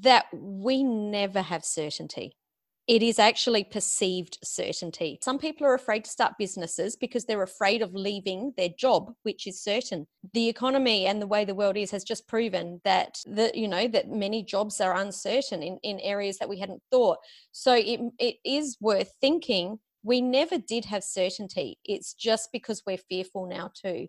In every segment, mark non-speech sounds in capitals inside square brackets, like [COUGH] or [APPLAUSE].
that we never have certainty. It is actually perceived certainty. Some people are afraid to start businesses because they're afraid of leaving their job, which is certain. The economy and the way the world is has just proven that the, you know that many jobs are uncertain in, in areas that we hadn't thought. So it, it is worth thinking we never did have certainty. It's just because we're fearful now, too.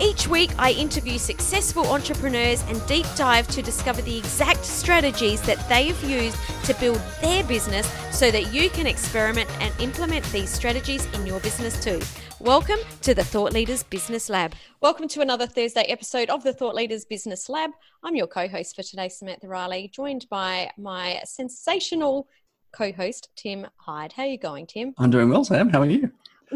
Each week, I interview successful entrepreneurs and deep dive to discover the exact strategies that they have used to build their business so that you can experiment and implement these strategies in your business too. Welcome to the Thought Leaders Business Lab. Welcome to another Thursday episode of the Thought Leaders Business Lab. I'm your co host for today, Samantha Riley, joined by my sensational co host, Tim Hyde. How are you going, Tim? I'm doing well, Sam. How are you?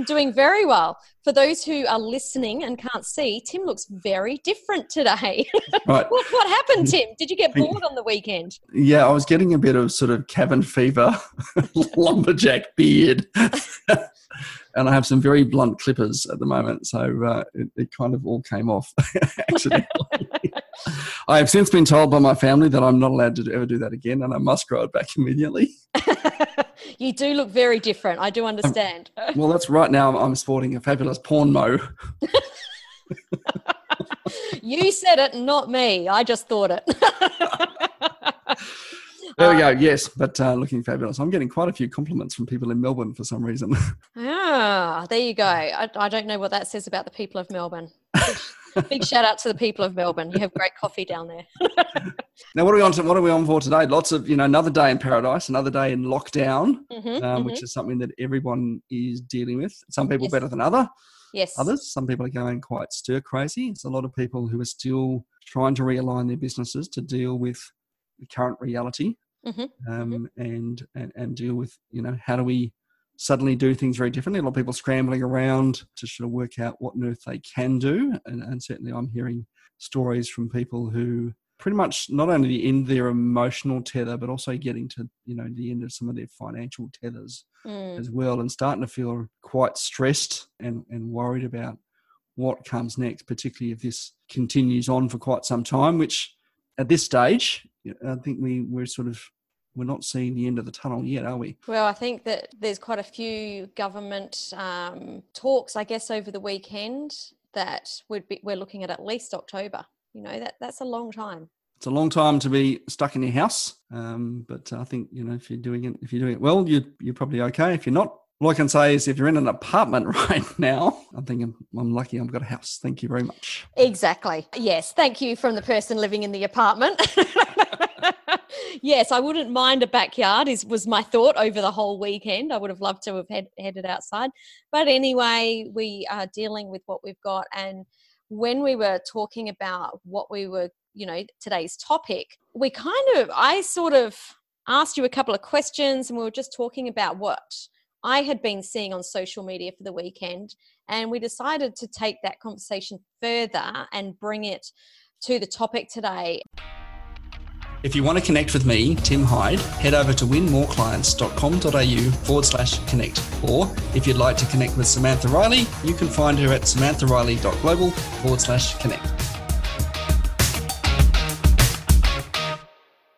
Doing very well. For those who are listening and can't see, Tim looks very different today. [LAUGHS] Right. what, what, happened, Tim? Did you get bored on the weekend? Yeah, I was getting a bit of sort of cabin fever, [LAUGHS] lumberjack beard. [LAUGHS] and I have some very blunt clippers at the moment, so uh, it, it, kind of all came off accidentally. I have since been told by my family that I'm not allowed to ever do that again, and I must grow it back immediately. You do look very different. I do understand. Um, [LAUGHS] well, that's right now. I'm sporting a fabulous porn mo. [LAUGHS] you said it, not me. I just thought it. [LAUGHS] There we go. Yes, but uh, looking fabulous. I'm getting quite a few compliments from people in Melbourne for some reason. ah, there you go. I, I don't know what that says about the people of Melbourne. [LAUGHS] Big, shout out to the people of Melbourne. You have great coffee down there. [LAUGHS] now, what are we on? To, what are we on for today? Lots of you know, another day in paradise, another day in lockdown, mm-hmm, um, mm-hmm. which is something that everyone is dealing with. Some people yes. better than other. Yes. Others, some people are going quite stir crazy. It's a lot of people who are still trying to realign their businesses to deal with the current reality mm-hmm. Um, mm-hmm. And, and and deal with you know how do we suddenly do things very differently. A lot of people scrambling around to sort of work out what on earth they can do, and, and certainly I'm hearing stories from people who pretty much not only the end their emotional tether, but also getting to you know the end of some of their financial tethers mm. as well, and starting to feel quite stressed and and worried about what comes next, particularly if this continues on for quite some time, which at this stage, I think we we're sort of we're not seeing the end of the tunnel yet, are we? Well, I think that there's quite a few government um, talks, I guess, over the weekend that would be we're looking at at least October. You know that that's a long time. It's a long time to be stuck in your house, um, but I think you know if you're doing it if you're doing it well, you you're probably okay. If you're not, all I can say is if you're in an apartment [LAUGHS] right now, I'm thinking I'm lucky I've got a house. Thank you very much. Exactly. Yes. Thank you from the person living in the apartment. [LAUGHS] [LAUGHS] yes, I wouldn't mind a backyard. Is was my thought over the whole weekend. I would have loved to have head, headed outside, but anyway, we are dealing with what we've got. And when we were talking about what we were, you know, today's topic, we kind of, I sort of asked you a couple of questions, and we were just talking about what I had been seeing on social media for the weekend. And we decided to take that conversation further and bring it to the topic today. If you want to connect with me, Tim Hyde, head over to winmoreclients.com.au forward slash connect. Or if you'd like to connect with Samantha Riley, you can find her at samanthariley.global forward slash connect.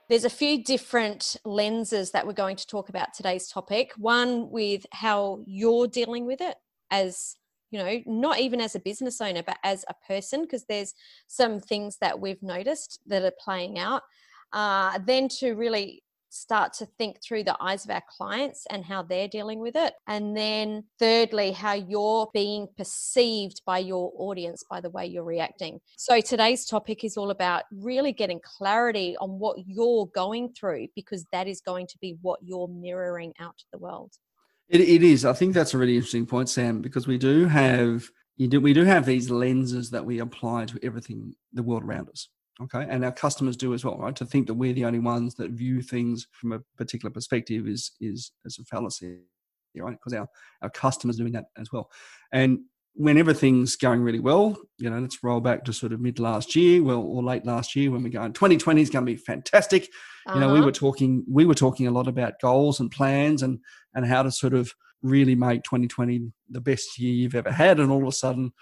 There's a few different lenses that we're going to talk about today's topic. One with how you're dealing with it as you know, not even as a business owner, but as a person, because there's some things that we've noticed that are playing out. Uh, then to really start to think through the eyes of our clients and how they're dealing with it. And then, thirdly, how you're being perceived by your audience by the way you're reacting. So, today's topic is all about really getting clarity on what you're going through because that is going to be what you're mirroring out to the world. It, it is. I think that's a really interesting point, Sam, because we do have do we do have these lenses that we apply to everything the world around us okay and our customers do as well right to think that we're the only ones that view things from a particular perspective is is as a fallacy right because our our customers doing that as well and when everything's going really well you know let's roll back to sort of mid last year well or late last year when we're going 2020 is going to be fantastic uh-huh. you know we uh-huh. were talking we were talking a lot about goals and plans and and how to sort of really make 2020 the best year you've ever had and all of a sudden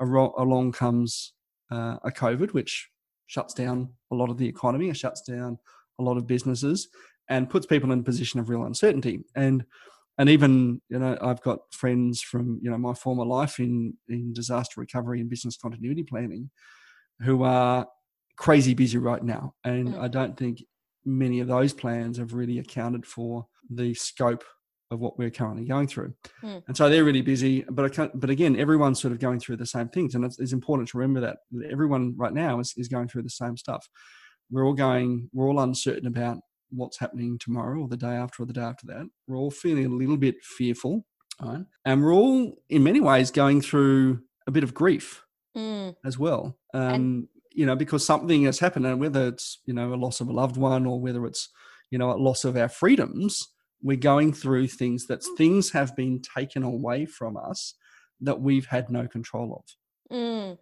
a along comes uh, a covid which shuts down a lot of the economy, it shuts down a lot of businesses, and puts people in a position of real uncertainty. And and even you know I've got friends from you know my former life in in disaster recovery and business continuity planning who are crazy busy right now, and mm. I don't think many of those plans have really accounted for the scope of what we're currently going through. Mm. And so they're really busy. But I can't, but again, everyone's sort of going through the same things, and it's, it's, important to remember that everyone right now is, is going through the same stuff. We're all going. We're all uncertain about what's happening tomorrow or the day after or the day after that. We're all feeling a little bit fearful, right? And we're all, in many ways, going through a bit of grief mm. as well. Um, and- you know, because something has happened, and whether it's you know a loss of a loved one or whether it's you know a loss of our freedoms we're going through things that things have been taken away from us that we've had no control of. Mm.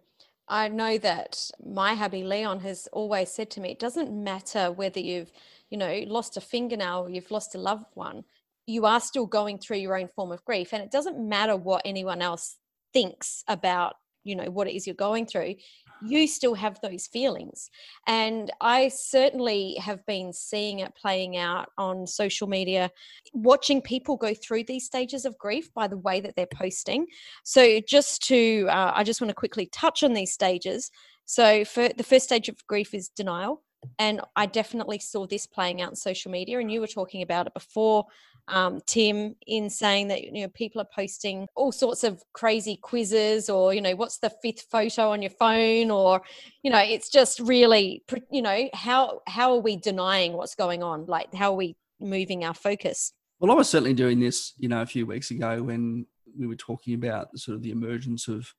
I know that my hubby Leon has always said to me, it doesn't matter whether you've, you know, lost a fingernail or you've lost a loved one, you are still going through your own form of grief. And it doesn't matter what anyone else thinks about, you know, what it is you're going through you still have those feelings. And I certainly have been seeing it playing out on social media, watching people go through these stages of grief by the way that they're posting. So, just to, uh, I just want to quickly touch on these stages. So, for the first stage of grief is denial. And I definitely saw this playing out in social media. And you were talking about it before um, Tim in saying that you know people are posting all sorts of crazy quizzes or you know what's the fifth photo on your phone or you know it's just really you know how how are we denying what's going on like how are we moving our focus well i was certainly doing this you know a few weeks ago when we were talking about sort of the emergence of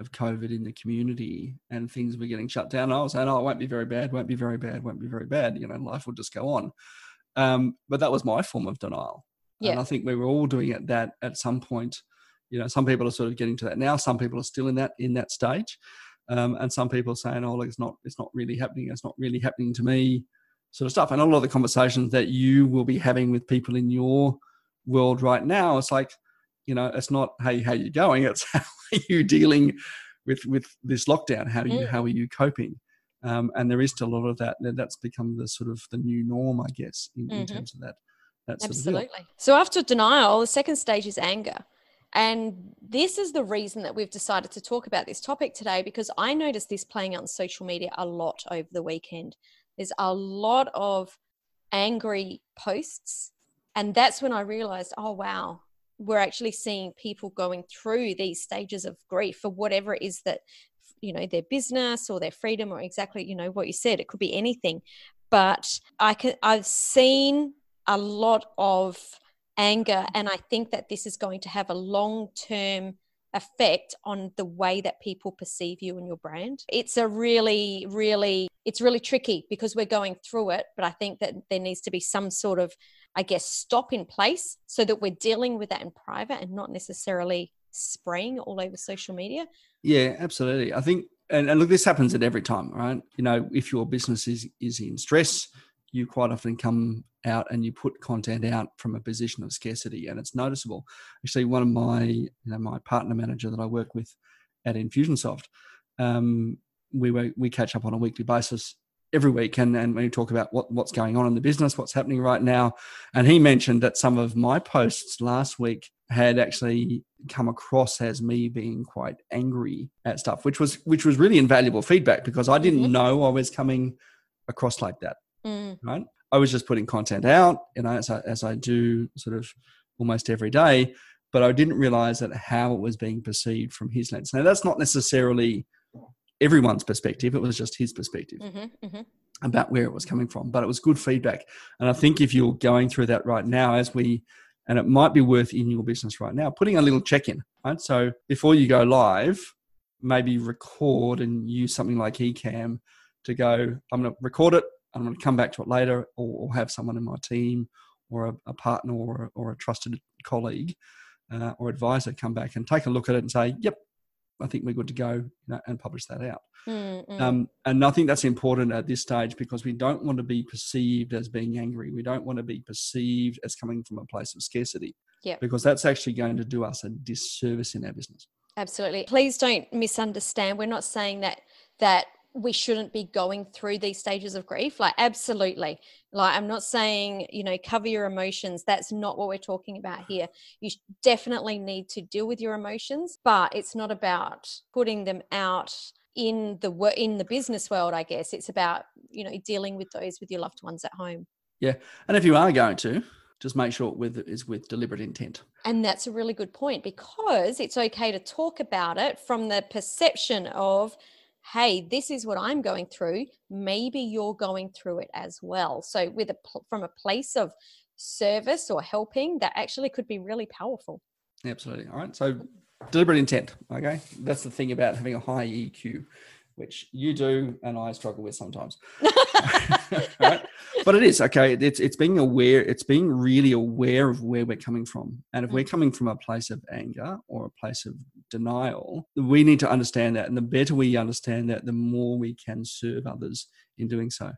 of COVID in the community and things were getting shut down. I was saying, oh, it won't be very bad, won't be very bad, won't be very bad. You know, life will just go on. Um, but that was my form of denial. Yeah. And I think we were all doing it that at some point. You know, some people are sort of getting to that now. Some people are still in that in that stage, um, and some people are saying, "Oh, look, it's not it's not really happening. It's not really happening to me," sort of stuff. And a lot of the conversations that you will be having with people in your world right now, it's like, you know, it's not, "Hey, how you going?" [LAUGHS] It's how are you dealing with with this lockdown? How you mm. how are you coping? Um, and there is still a lot of that. That's become the sort of the new norm, I guess, in, mm-hmm. in terms of that. that Absolutely. So after denial, the second stage is anger. And this is the reason that we've decided to talk about this topic today because I noticed this playing out on social media a lot over the weekend. There's a lot of angry posts. And that's when I realized, oh, wow, we're actually seeing people going through these stages of grief for whatever it is that you know their business or their freedom or exactly you know what you said it could be anything. But i can i've seen a lot of anger and i think that this is going to have a long term effect on the way that people perceive you and your brand. It's a really really it's really tricky because we're going through it but i think that there needs to be some sort of i guess stop in place so that we're dealing with that in private and not necessarily spraying all over social media yeah, absolutely. I think, and, and look, this happens at every time, right? You know, if your business is is in stress, you quite often come out and you put content out from a position of scarcity, and it's noticeable. Actually, one of my, you know, my partner manager that I work with at Infusionsoft, um, we we catch up on a weekly basis every week and, and we talk about what, what's going on in the business, what's happening right now. And he mentioned that some of my posts last week had actually come across as me being quite angry at stuff, which was which was really invaluable feedback because I didn't mm-hmm. know I was coming across like that. Mm. Right. I was just putting content out, you know, as I, as I do sort of almost every day, but I didn't realize that how it was being perceived from his lens. Now that's not necessarily everyone's perspective; it was just his perspective. Mm-hmm, mm-hmm about where it was coming from. But it was good feedback. And I think if you're going through that right now, as we and it might be worth in your business right now putting a little check in right? So before you go live maybe record and use something like Ecamm to go, I'm going to record it, I'm going to come back to it later, or, or have someone in my team or a, a partner or, or a trusted colleague uh, or advisor come back and take a look at it and say, yep, I think we're good to go you know, and publish that out. Mm-hmm. Um, and I think that's important at this stage because we don't want to be perceived as being angry. We don't want to be perceived as coming from a place of scarcity. Yeah. Because that's actually going to do us a disservice in our business. Absolutely. Please don't misunderstand. We're not saying that that we shouldn't be going through these stages of grief like absolutely. Like i'm not saying you know cover your emotions. That's not what we're talking about here. You definitely need to deal with your emotions but it's not about putting them out in the in the business world i guess. It's about you know dealing with those with your loved ones at home. Yeah. And if you are going to just make sure with is with deliberate intent. And that's a really good point because it's okay to talk about it from the perception of hey this is what i'm going through maybe you're going through it as well. So with a from a place of service or helping that actually could be really powerful. Absolutely. All right so deliberate intent okay? That's the thing about having a high eq which you do and I struggle with sometimes. [LAUGHS] right? But it is okay. It's it's being aware. It's being really aware of where we're coming from, and if mm. we're coming from a place of anger or a place of denial, we need to understand that. And the better we understand that, the more we can serve others in doing so.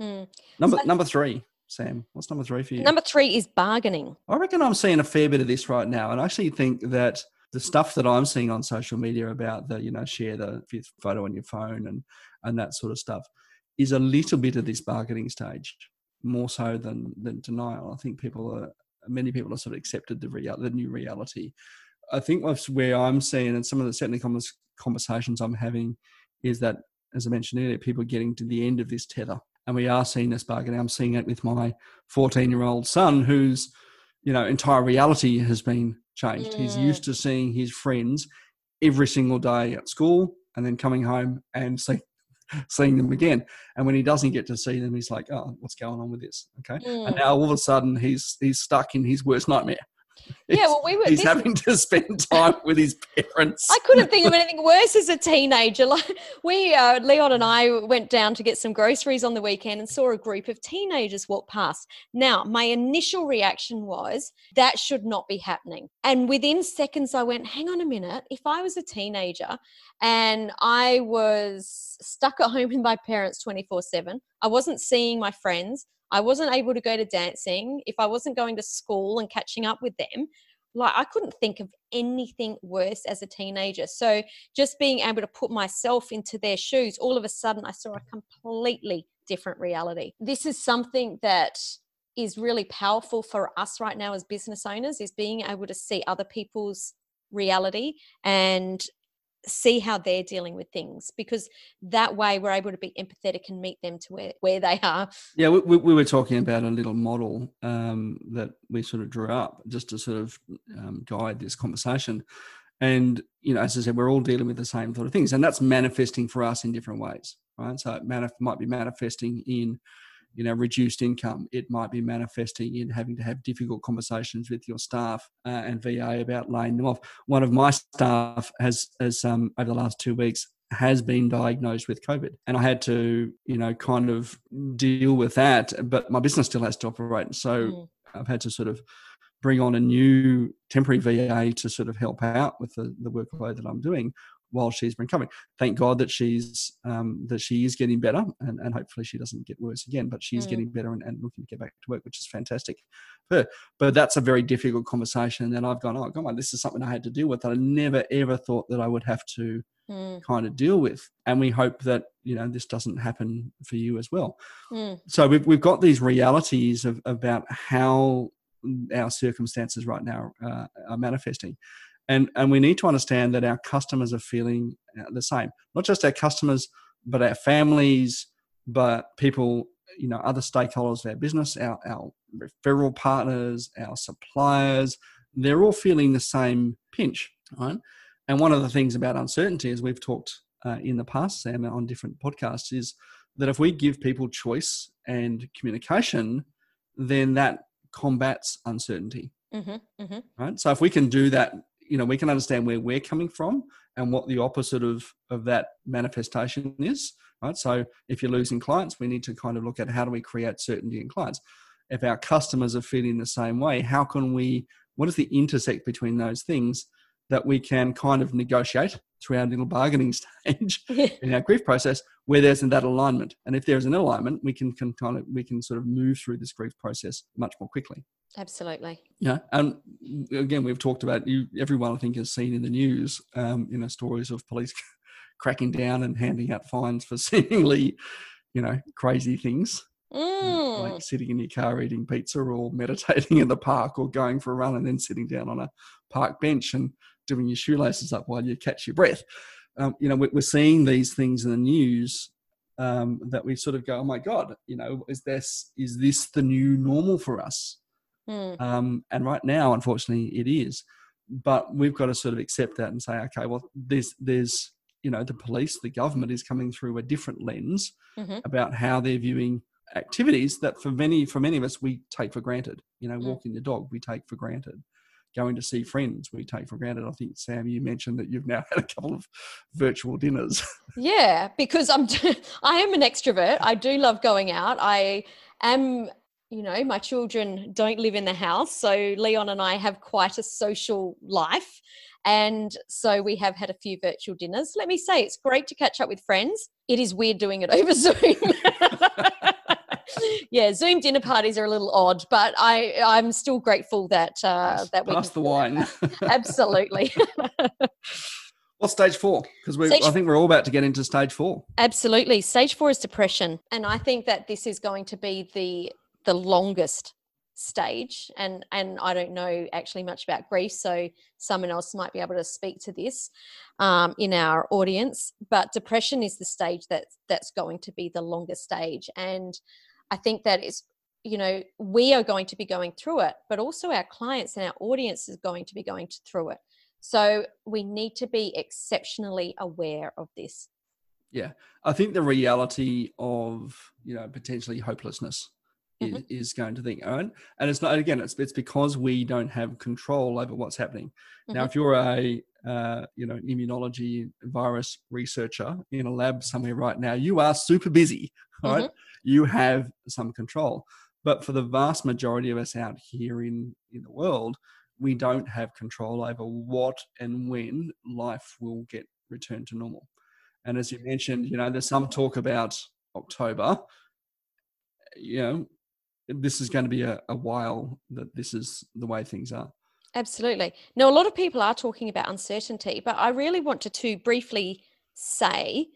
Mm. Number so, number three. Sam, what's number three for you? Number three is bargaining. I reckon I'm seeing a fair bit of this right now. And I actually think that the stuff that I'm seeing on social media about the, you know, share the fifth photo on your phone and and that sort of stuff is a little bit of this bargaining stage, more so than than denial. I think people are many people have sort of accepted the real the new reality. I think what's where I'm seeing and some of the certainly conversations I'm having is that, as I mentioned earlier, people are getting to the end of this tether. And we are seeing this bargaining. I'm seeing it with my 14 year old son, whose you know entire reality has been changed. Mm. He's used to seeing his friends every single day at school and then coming home and [LAUGHS] see, seeing them again. And when he doesn't get to see them, he's like, "Oh, what's going on with this?" Okay, mm. and now all of a sudden he's he's stuck in his worst nightmare. Yeah, well, we were. He's having to spend time with his parents. I couldn't think of anything worse as a teenager. [LAUGHS] Like we, uh, Leon and I, went down to get some groceries on the weekend and saw a group of teenagers walk past. Now, my initial reaction was that should not be happening, and within seconds, I went, "Hang on a minute! If I was a teenager and I was stuck at home with my parents twenty four seven, I wasn't seeing my friends." I wasn't able to go to dancing, if I wasn't going to school and catching up with them, like I couldn't think of anything worse as a teenager. So just being able to put myself into their shoes, all of a sudden I saw a completely different reality. This is something that is really powerful for us right now as business owners is being able to see other people's reality and see how they're dealing with things because that way we're able to be empathetic and meet them to where, where they are. Yeah, we, we were talking about a little model um, that we sort of drew up just to sort of um, guide this conversation. And, you know, as I said, we're all dealing with the same sort of things, and that's manifesting for us in different ways, right? So it manif- might be manifesting in you know reduced income it might be manifesting in having to have difficult conversations with your staff uh, and va about laying them off. One of my staff has has um, over the last two weeks has been diagnosed with covid and i had to you know kind of deal with that but my business still has to operate. So mm. i've had to sort of bring on a new temporary va to sort of help out with the, the workload that i'm doing while she's been coming. Thank God that she's um, that she is getting better, and, and hopefully she doesn't get worse again. But she's mm. getting better and, and, looking to get back to work, which is fantastic. But but that's a very difficult conversation. And I've gone, oh God, this is something I had to deal with that I never ever thought that I would have to mm. kind of deal with. And we hope that you know this doesn't happen for you as well. Mm. So we've we've got these realities of about how our circumstances right now uh, are manifesting and and we need to understand that our customers are feeling uh, the same. Not just our customers but our families but people you know other stakeholders of our business our, our referral partners our suppliers. They're all feeling the same pinch right? And one of the things about uncertainty as we've talked uh, in the past sam on different podcasts is that if we give people choice and communication then that combats uncertainty. Mm-hmm, mm-hmm. right? So if we can do that you know we can understand where we're coming from and what the opposite of of that manifestation is right? So if you're losing clients, we need to kind of look at how do we create certainty in clients. If our customers are feeling the same way, how can we? What is the intersect between those things that we can kind of negotiate through our little bargaining [LAUGHS] stage in our grief process where there's that alignment and if there's an alignment we can, can kind of we can sort of move through this grief process much more quickly absolutely yeah and again we've talked about you everyone i think has seen in the news um, you know stories of police [LAUGHS] cracking down and handing out fines for [LAUGHS] seemingly you know crazy things mm. like sitting in your car eating pizza or meditating [LAUGHS] in the park or going for a run and then sitting down on a park bench and doing your shoelaces up while you catch your breath. Um, you know, we're seeing these things in the news um, that we sort of go, "Oh my God!" You know, is this is this the new normal for us? Mm. Um, and right now, unfortunately, it is. But we've got to sort of accept that and say, okay, well, there's there's you know the police, the government is coming through a different lens mm-hmm. about how they're viewing activities that for many for many of us we take for granted. You know, Mm. walking the dog we take for granted going to see friends we take for granted. I think Sam, you mentioned that you've now [LAUGHS] had a couple of virtual dinners. Yeah, because I'm [LAUGHS] I am an extrovert. I do love going out. I am you know, my children don't live in the house, so Leon and I have quite a social life. And so we have had a few virtual dinners. Let me say, it's great to catch up with friends. It is weird doing it [LAUGHS] over Zoom. [LAUGHS] yeah, Zoom dinner parties are a little odd, but I I'm still grateful that uh, that we pass the wine. [LAUGHS] Absolutely. What's stage four? Because we, I think we're all about to get into stage four. Absolutely. Stage four is depression. And I think that this is going to be the the longest stage. And and I don't know actually much about grief, so someone else might be able to speak to this um, in our audience. But depression is the stage that that's going to be the longest stage. And I think that is you know we are going to be going through it but also our clients and our audience is going to be going through it so we need to be exceptionally aware of this Yeah, I think the reality of you know potentially hopelessness is, Mhm. is going to think, and and it's not again. It's it's because we don't have control over what's happening. Now, Mhm. if you're a uh, you know immunology virus researcher in a lab somewhere right now, you are super busy, [LAUGHS] right? You have some control, but for the vast majority of us out here in in the world, we don't have control over what and when life will get returned to normal. And as you mentioned, you know, there's some talk about October. You know, this is going to be a, a while that this is the way things are. Absolutely. Now, a lot of people are talking about uncertainty, but I really wanted to briefly say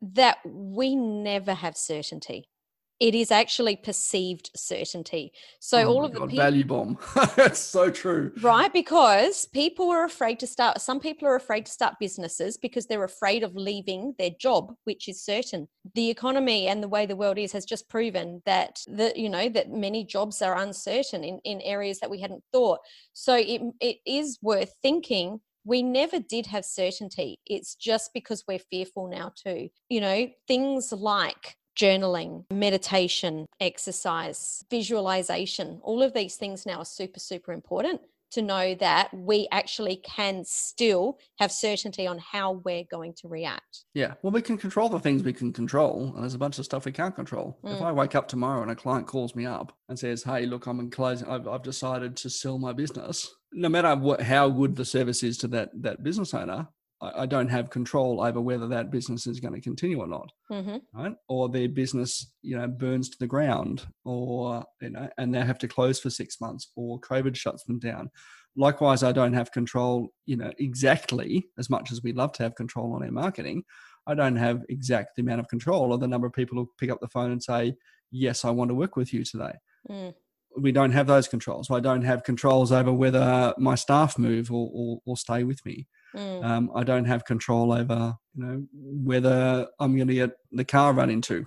that we never have certainty. It is actually perceived certainty. So, Oh all of the people. value bomb. [LAUGHS] That's so true. Right, because people are afraid to start, some people are afraid to start businesses because they're afraid of leaving their job, which is certain. The economy and the way the world is has just proven that the, you know, that many jobs are uncertain in, in areas that we hadn't thought. So it, it is worth thinking we never did have certainty. It's just because we're fearful now, too. You know, things like journaling, meditation, exercise, visualization, all of these things now are super, super important to know that we actually can still have certainty on how we're going to react. Yeah. Well, we can control the things we can control, and there's a bunch of stuff we can't control. If Mm. I wake up tomorrow and a client calls me up and says, "Hey, look, I'm in closing. I've, I've decided to sell my business," no matter what, how good the service is to that that business owner, I, don't have control over whether that business is going to continue or not. hmm right? Or their business, you know, burns to the ground, or you know, and they have to close for six months, or COVID shuts them down. Likewise, I don't have control, you know, exactly as much as we'd love to have control on our marketing. I don't have exact the amount of control or the number of people who pick up the phone and say, "Yes, I want to work with you today." Mm. We don't have those controls. I don't have controls over whether my staff move or, or, or stay with me. Mm. Um, I don't have control over, you know, whether I'm going to get the car run into.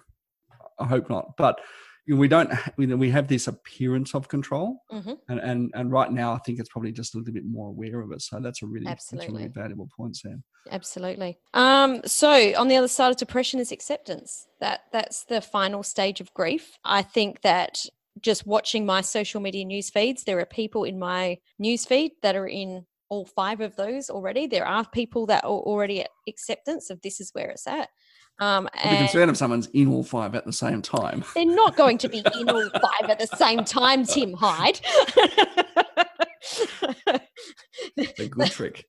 I hope not, but we don't. We, have this appearance of control, hmm and, and and right now, I think it's probably just a little bit more aware of it. So that's a really that's a really Absolutely. valuable point, Sam. Absolutely. Um, so on the other side of depression is acceptance. That that's the final stage of grief. I think that just watching my social media news feeds, there are people in my news feed that are in all five of those already. There are people that are already at acceptance of this is where it's at. Um, I'd be concerned if someone's in all five at the same time. They're not going to be [LAUGHS] in all five at the same time, Tim Hyde. a good trick.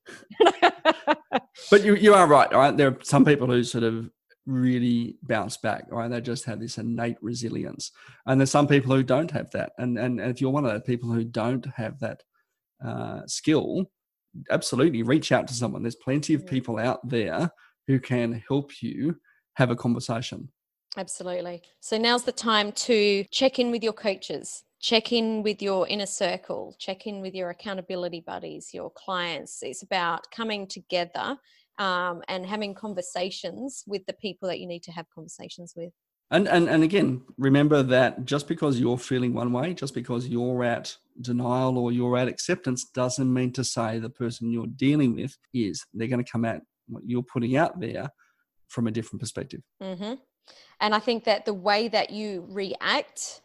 but you, you are right, all right? There are some people who sort of really bounce back, right? They just have this innate resilience. And there's some people who don't have that. And, and, and if you're one of the people who don't have that uh, skill, absolutely reach out to someone. There's plenty of people out there who can help you have a conversation. Absolutely. So now's the time to check in with your coaches check in with your inner circle, check in with your accountability buddies, your clients. It's about coming together um, and having conversations with the people that you need to have conversations with. And, and and again, remember that just because you're feeling one way, just because you're at denial or you're at acceptance, doesn't mean to say the person you're dealing with is. They're going to come at what you're putting out there from a different perspective. Mm-hmm. And I think that the way that you react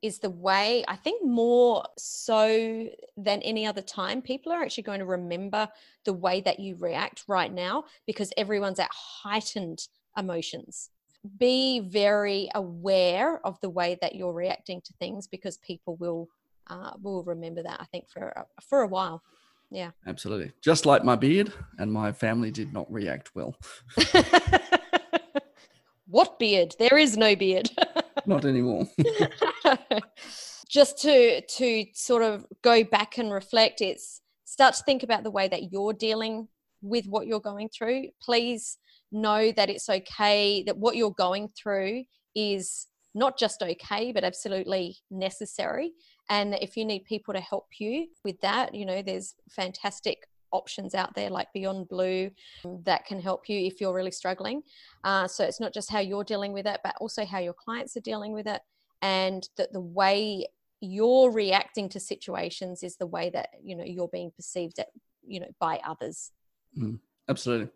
is the way I think more so than any other time, people are actually going to remember the way that you react right now because everyone's at heightened emotions. Be very aware of the way that you're reacting to things because people will uh, will remember that I think for for a while. Yeah, absolutely. Just like my beard, and my family did not react well. [LAUGHS] what beard? There is no beard. [LAUGHS] not anymore. [LAUGHS] Just to to sort of go back and reflect, it's start to think about the way that you're dealing with what you're going through. Please know that it's okay, that what you're going through is not just okay, but absolutely necessary. And if you need people to help you with that, you know, there's fantastic options out there like Beyond Blue that can help you if you're really struggling. Uh, so it's not just how you're dealing with it, but also how your clients are dealing with it, and that the way you're reacting to situations is the way that you know you're being perceived at you know by others. Mm, absolutely.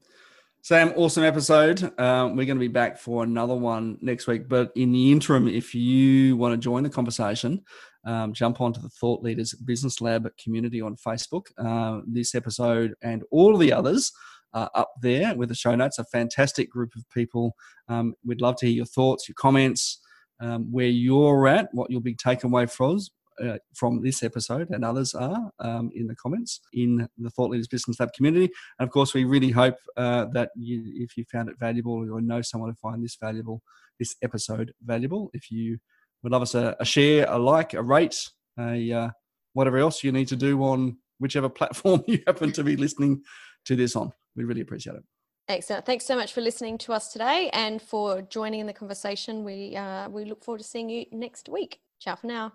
Sam, awesome episode. Um, we're going to be back for another one next week. But in the interim, if you want to join the conversation, um, jump onto the Thought Leaders Business Lab community on Facebook. Uh, this episode and all the others are up there with the show notes. A fantastic group of people. Um, we'd love to hear your thoughts, your comments, um, where you're at, what you'll be taken away from, uh, from this episode and others are um, in the comments in the Thought Leaders Business Lab community. And of course, we really hope uh, that you, if you found it valuable or know someone who find this valuable, this episode valuable, if you would love us a, a share, a like, a rate, a uh, whatever else you need to do on whichever [LAUGHS] platform you happen to be listening to this on. We really appreciate it. Excellent. Thanks so much for listening to us today and for joining in the conversation. We uh, we look forward to seeing you next week. Ciao for now.